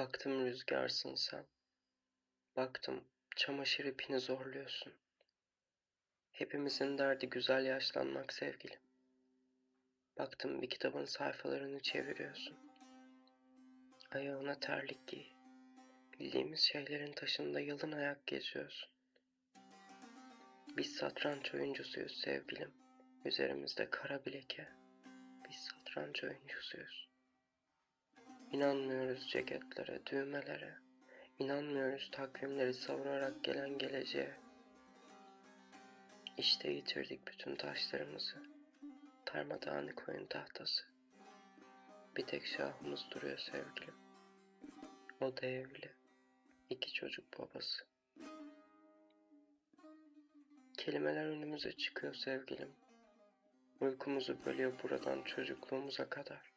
Baktım rüzgarsın sen. Baktım çamaşır ipini zorluyorsun. Hepimizin derdi güzel yaşlanmak sevgilim. Baktım bir kitabın sayfalarını çeviriyorsun. Ayağına terlik giy. Bildiğimiz şeylerin taşında yalın ayak geziyorsun. Biz satranç oyuncusuyuz sevgilim. Üzerimizde kara bileke. Biz satranç oyuncusuyuz. İnanmıyoruz ceketlere, düğmelere. İnanmıyoruz takvimleri savurarak gelen geleceğe. İşte yitirdik bütün taşlarımızı. Darmadağınık oyun tahtası. Bir tek şahımız duruyor sevgilim. O da evli. İki çocuk babası. Kelimeler önümüze çıkıyor sevgilim. Uykumuzu bölüyor buradan çocukluğumuza kadar.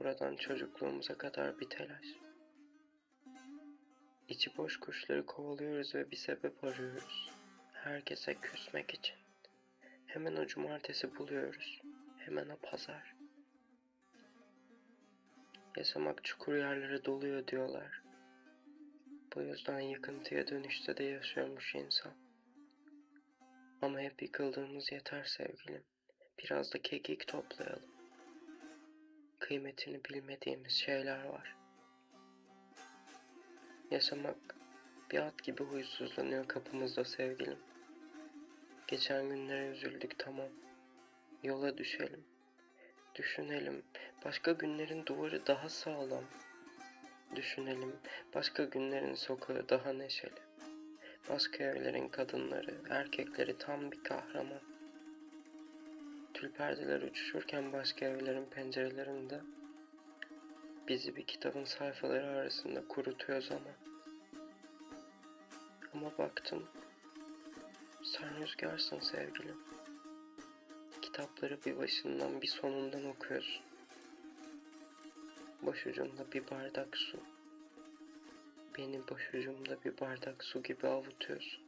Buradan çocukluğumuza kadar bir telaş. İçi boş kuşları kovalıyoruz ve bir sebep arıyoruz. Herkese küsmek için. Hemen o cumartesi buluyoruz. Hemen o pazar. Yaşamak çukur yerlere doluyor diyorlar. Bu yüzden yıkıntıya dönüşte de yaşıyormuş insan. Ama hep yıkıldığımız yeter sevgilim. Biraz da kekik toplayalım. Kıymetini bilmediğimiz şeyler var. Yaşamak bir at gibi huysuzlanıyor kapımızda sevgilim. Geçen günlere üzüldük tamam. Yola düşelim. Düşünelim. Başka günlerin duvarı daha sağlam. Düşünelim. Başka günlerin sokağı daha neşeli. Başka evlerin kadınları, erkekleri tam bir kahraman. Tül perdeler uçuşurken başka evlerin pencerelerinde bizi bir kitabın sayfaları arasında kurutuyor zaman. Ama baktım sen rüzgarsın sevgilim. Kitapları bir başından bir sonundan okuyorsun. Başucunda bir bardak su. Beni başucumda bir bardak su gibi avutuyorsun.